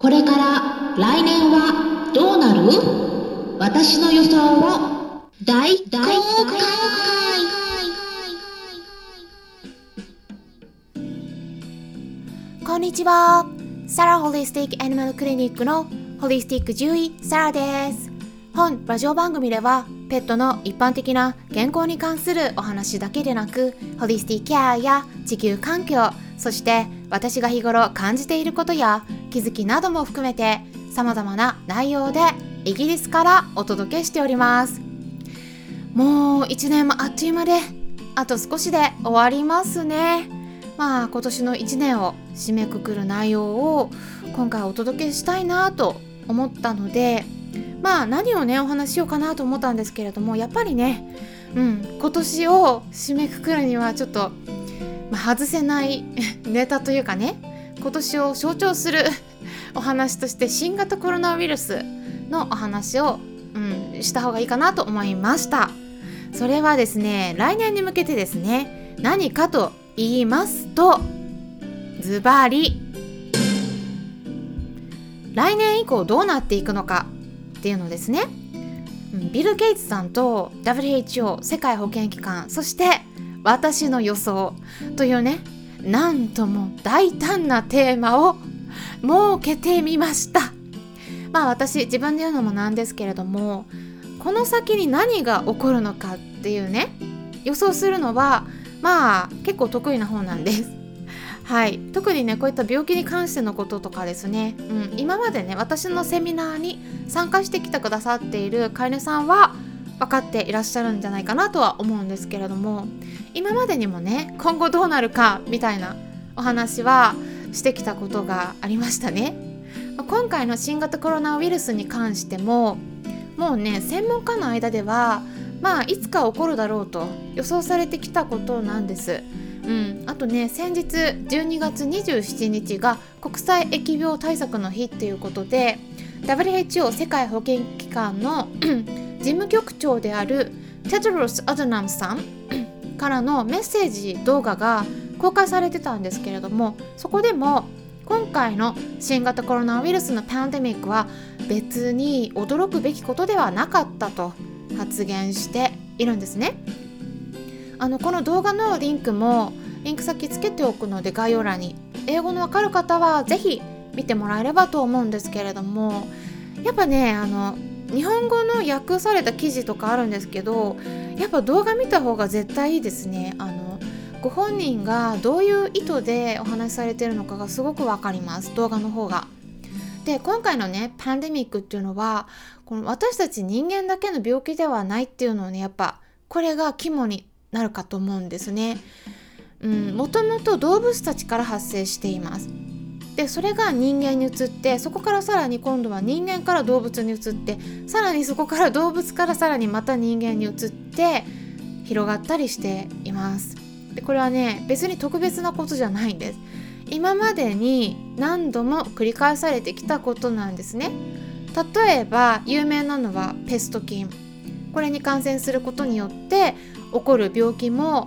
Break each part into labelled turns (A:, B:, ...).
A: これから来年はどうなる？私の予想を大公開
B: こんにちは。サラホリスティックアニマルクリニックのホリスティック獣医サラです。本ラジオ番組ではペットの一般的な健康に関するお話だけでなくホリスティックケアや地球環境そして私が日頃感じていることや気づきなども含めて様々な内容でイギリスからお届けしております。もう1年もあっという間であと少しで終わりますね。まあ今年の1年を締めくくる内容を今回お届けしたいなと思ったのでまあ何をねお話しようかなと思ったんですけれどもやっぱりねうん今年を締めくくるにはちょっと、まあ、外せない ネタというかね今年を象徴する お話として新型コロナウイルスのお話を、うん、した方がいいかなと思いました。それはですね来年に向けてですね何かと言いますとズバリ来年以降どうなっていくのかっていうのですね。ビル・ゲイツさんと WHO 世界保健機関そして私の予想というねなんとも大胆なテーマを設けてみました。まあ私自分で言うのもなんですけれどもこの先に何が起こるのかっていうね予想するのはまあ結構得意な方なんです。はい。特にねこういった病気に関してのこととかですね、うん、今までね私のセミナーに参加してきてくださっている飼い主さんは分かっていらっしゃるんじゃないかなとは思うんですけれども今までにもね今後どうなるかみたいなお話はしてきたことがありましたね今回の新型コロナウイルスに関してももうね専門家の間ではまあいつか起こるだろうと予想されてきたことなんです。うん、あとね先日12月27日が国際疫病対策の日っていうことで WHO 世界保健機関の事務局長であるテドロス・アドナムさんからのメッセージ動画が公開されてたんですけれどもそこでも今回の新型コロナウイルスのパンデミックは別に驚くべきことではなかったと発言しているんですね。あのこの動画のリンクもリンク先つけておくので概要欄に英語のわかる方は是非見てもらえればと思うんですけれどもやっぱねあの日本語の訳された記事とかあるんですけどやっぱ動画見た方が絶対いいですねあのご本人がどういう意図でお話しされてるのかがすごく分かります動画の方が。で今回のねパンデミックっていうのはこの私たち人間だけの病気ではないっていうのをねやっぱこれが肝になるかと思うんですね。うんもともと動物たちから発生しています。でそれが人間に移ってそこからさらに今度は人間から動物に移ってさらにそこから動物からさらにまた人間に移って広がったりしています。でこれはね別に特別なことじゃないんです。今までに何度も繰り返されてきたことなんですね。例えば有名なのはペスト菌。これに感染することによって起こる病気も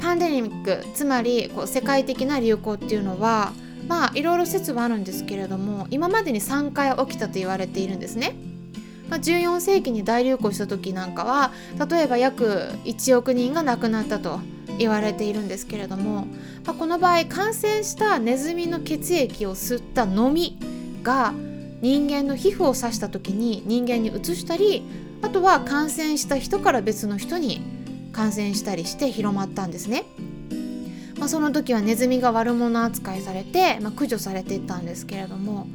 B: パンデミックつまりこう世界的な流行っていうのはまあいろいろ説はあるんですけれども今までに3回起きたと言われているんですね。まあ、14世紀に大流行した時なんかは例えば約1億人が亡くなったと言われているんですけれども、まあ、この場合感染したネズミの血液を吸ったのみが人間の皮膚を刺した時に人間にうつしたりあとは感染した人から別の人に感染したりして広まったんですね。まあ、その時はネズミが悪者扱いされて、まあ、駆除されていったんですけれども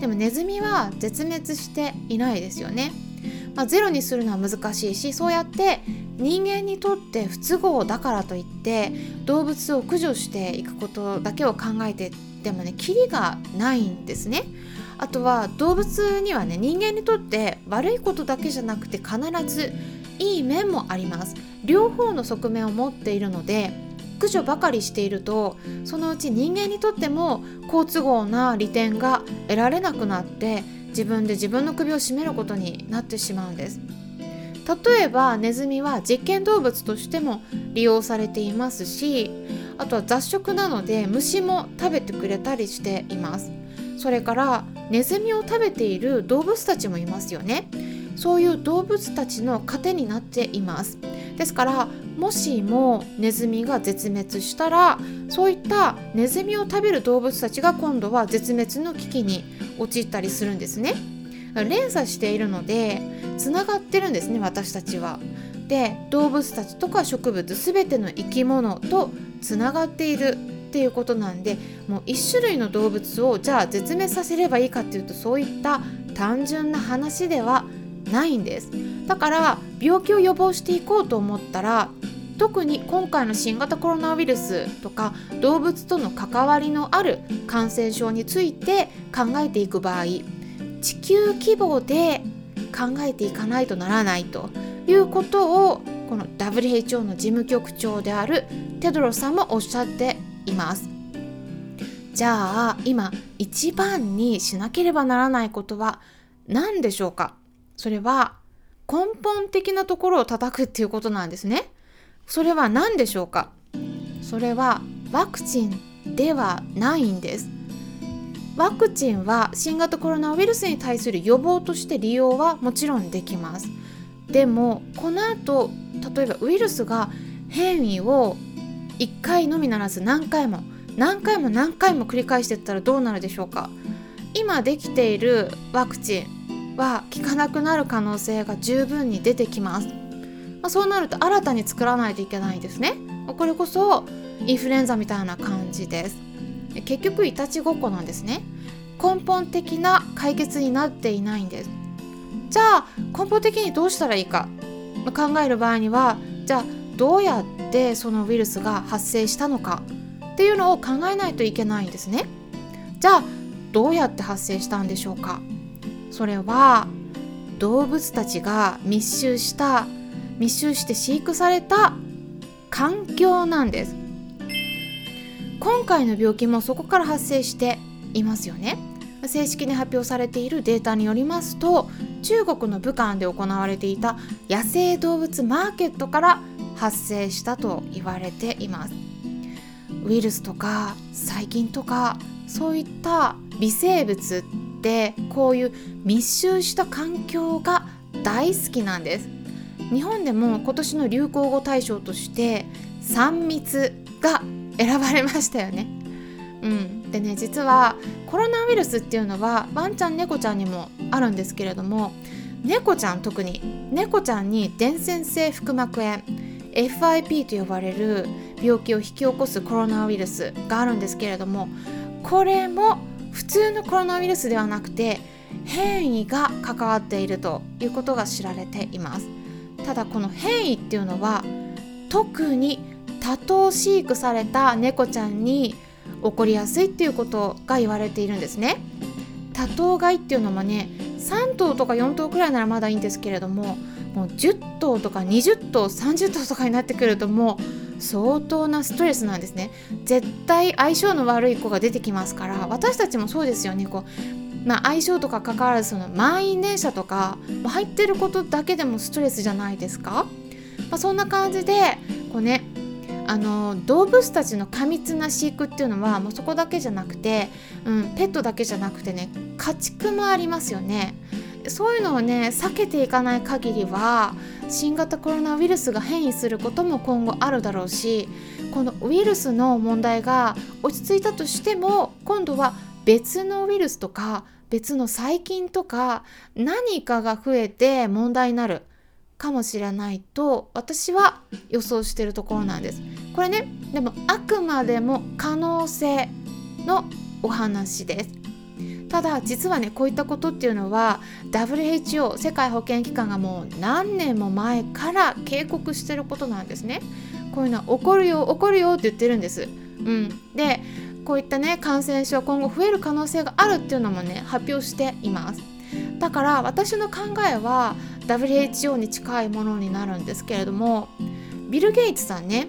B: でもネズミは絶滅していないですよね。まあ、ゼロにするのは難しいしそうやって人間にとって不都合だからといって動物を駆除していくことだけを考えてでもねキリがないんですね。あとは動物にはね人間にとって悪いことだけじゃなくて必ずいい面もあります両方の側面を持っているので駆除ばかりしているとそのうち人間にとっても好都合な利点が得られなくなって自分で自分の首を絞めることになってしまうんです。例えばネズミは実験動物としても利用されていますしあとは雑食なので虫も食べてくれたりしています。それからネズミを食べている動物たちもいますよね。そういう動物たちの糧になっています。ですからもしもネズミが絶滅したらそういったネズミを食べる動物たちが今度は絶滅の危機に陥ったりするんですね。連鎖しているのでつながってるんですね私たちは。で動物たちとか植物全ての生き物とつながっているっていうことなんでもう1種類の動物をじゃあ絶滅させればいいかっていうとそういった単純な話ではないんです。だから病気を予防していこうと思ったら特に今回の新型コロナウイルスとか動物との関わりのある感染症について考えていく場合地球規模で考えていかないとならないということをこの WHO の事務局長であるテドロさんもおっしゃっています。じゃあ今一番にしなければならないことは何でしょうか？それは根本的なところを叩くっていうことなんですね。それは何でしょうか？それはワクチンではないんです。ワクチンは新型コロナウイルスに対する予防として利用はもちろんできます。でもこの後例えばウイルスが変異を1回のみならず何回も何回も何回も繰り返していったらどうなるでしょうか？今できているワクチンは効かなくなる可能性が十分に出てきます、まあ、そうなると新たに作らないといけないんですね。これこそインフルエンザみたいな感じです。結局いたちごっこなんですね。根本的な解決になっていないんです。じゃあ根本的にどうしたらいいか。考える場合にはじゃあどうやってそのウイルスが発生したのか。っていうのを考えないといけないんですね。じゃあどうやって発生したんでしょうか。それは動物たちが密集した密集して飼育された環境なんです。今回の病気もそこから発生していますよね。正式に発表されているデータによりますと中国の武漢で行われていた野生動物マーケットから発生したと言われています。ウイルスとか細菌とかそういった微生物ってこういう密集した環境が大好きなんです。日本でも今年の流行語大賞として3密が選ばれましたよね。うん、でね実はコロナウイルスっていうのはワンちゃん猫ちゃんにもあるんですけれども猫ちゃん特に猫ちゃんに伝染性腹膜炎 FIP と呼ばれる病気を引き起こすコロナウイルスがあるんですけれどもこれも普通のコロナウイルスではなくて変異が関わっているということが知られています。ただこの変異っていうのは特に多頭飼育された猫ちゃんに起こりやすいっていうことが言われているんですね。多頭飼いっていうのもね3頭とか4頭くらいならまだいいんですけれどももう10頭とか20頭30頭とかになってくるともう相当なストレスなんですね。絶対相性の悪い子が出てきますから私たちもそうですよね。こうまあ、相性とか関わらずその満員電車とか入ってることだけでもストレスじゃないですか、まあ、そんな感じでこうねあの動物たちの過密な飼育っていうのはもうそこだけじゃなくて、うん、ペットだけじゃなくてね家畜もありますよね。そういうのをね避けていかない限りは新型コロナウイルスが変異することも今後あるだろうしこのウイルスの問題が落ち着いたとしても今度は別のウイルスとか別の細菌とか何かが増えて問題になるかもしれないと私は予想してるところなんです。これねでもあくまでも可能性のお話です。ただ実はねこういったことっていうのは WHO 世界保健機関がもう何年も前から警告してることなんですね。こういうのは起こるよ起こるよって言ってるんです。うん、でこういったね感染症今後増える可能性があるっていうのもね発表しています。だから私の考えは WHO に近いものになるんですけれどもビル・ゲイツさんね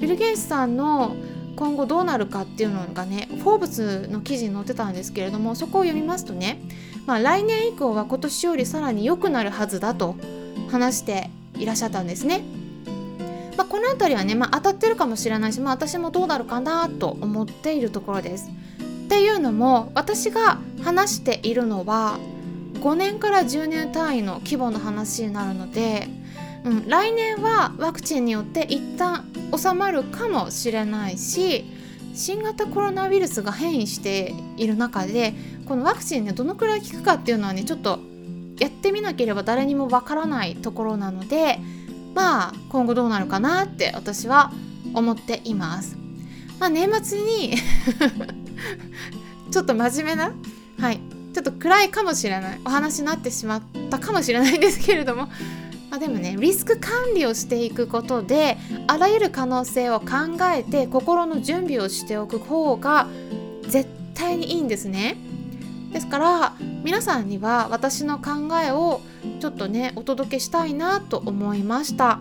B: ビル・ゲイツさんの今後どうなるかっていうのがねフォーブスの記事に載ってたんですけれどもそこを読みますとね、まあ、来年以降は今年よりさらに良くなるはずだと話していらっしゃったんですね。まあ、この辺りはね、まあ、当たってるかもしれないし、まあ、私もどうなるかなと思っているところです。っていうのも私が話しているのは5年から10年単位の規模の話になるので、うん、来年はワクチンによって一旦収まるかもしれないし新型コロナウイルスが変異している中でこのワクチンねどのくらい効くかっていうのはねちょっとやってみなければ誰にもわからないところなのでまあ今後どうなるかなって私は思っています。まあ、年末に ちょっと真面目な、はい、ちょっと暗いかもしれないお話になってしまったかもしれないんですけれども、まあ、でもねリスク管理をしていくことであらゆる可能性を考えて心の準備をしておく方が絶対にいいんですね。ですから皆さんには私の考えをちょっとねお届けしたいなと思いました。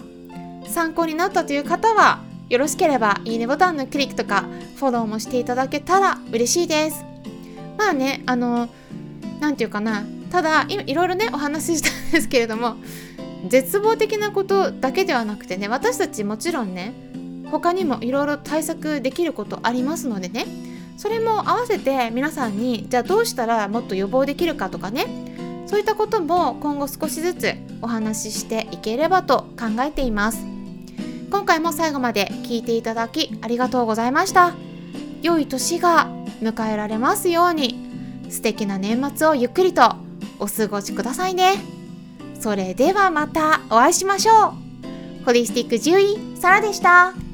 B: 参考になったという方はよろしければいいねボタンのクリックとかフォローもしていただけたら嬉しいです。まあねあの何て言うかなただいろいろねお話ししたんですけれども絶望的なことだけではなくてね私たちもちろんね他にもいろいろ対策できることありますのでねそれも合わせて皆さんにじゃあどうしたらもっと予防できるかとかね。そういったことも今後少しずつお話ししていければと考えています。今回も最後まで聞いていただきありがとうございました。良い年が迎えられますように。素敵な年末をゆっくりとお過ごしくださいね。それではまたお会いしましょう。ホリスティック獣医サラでした。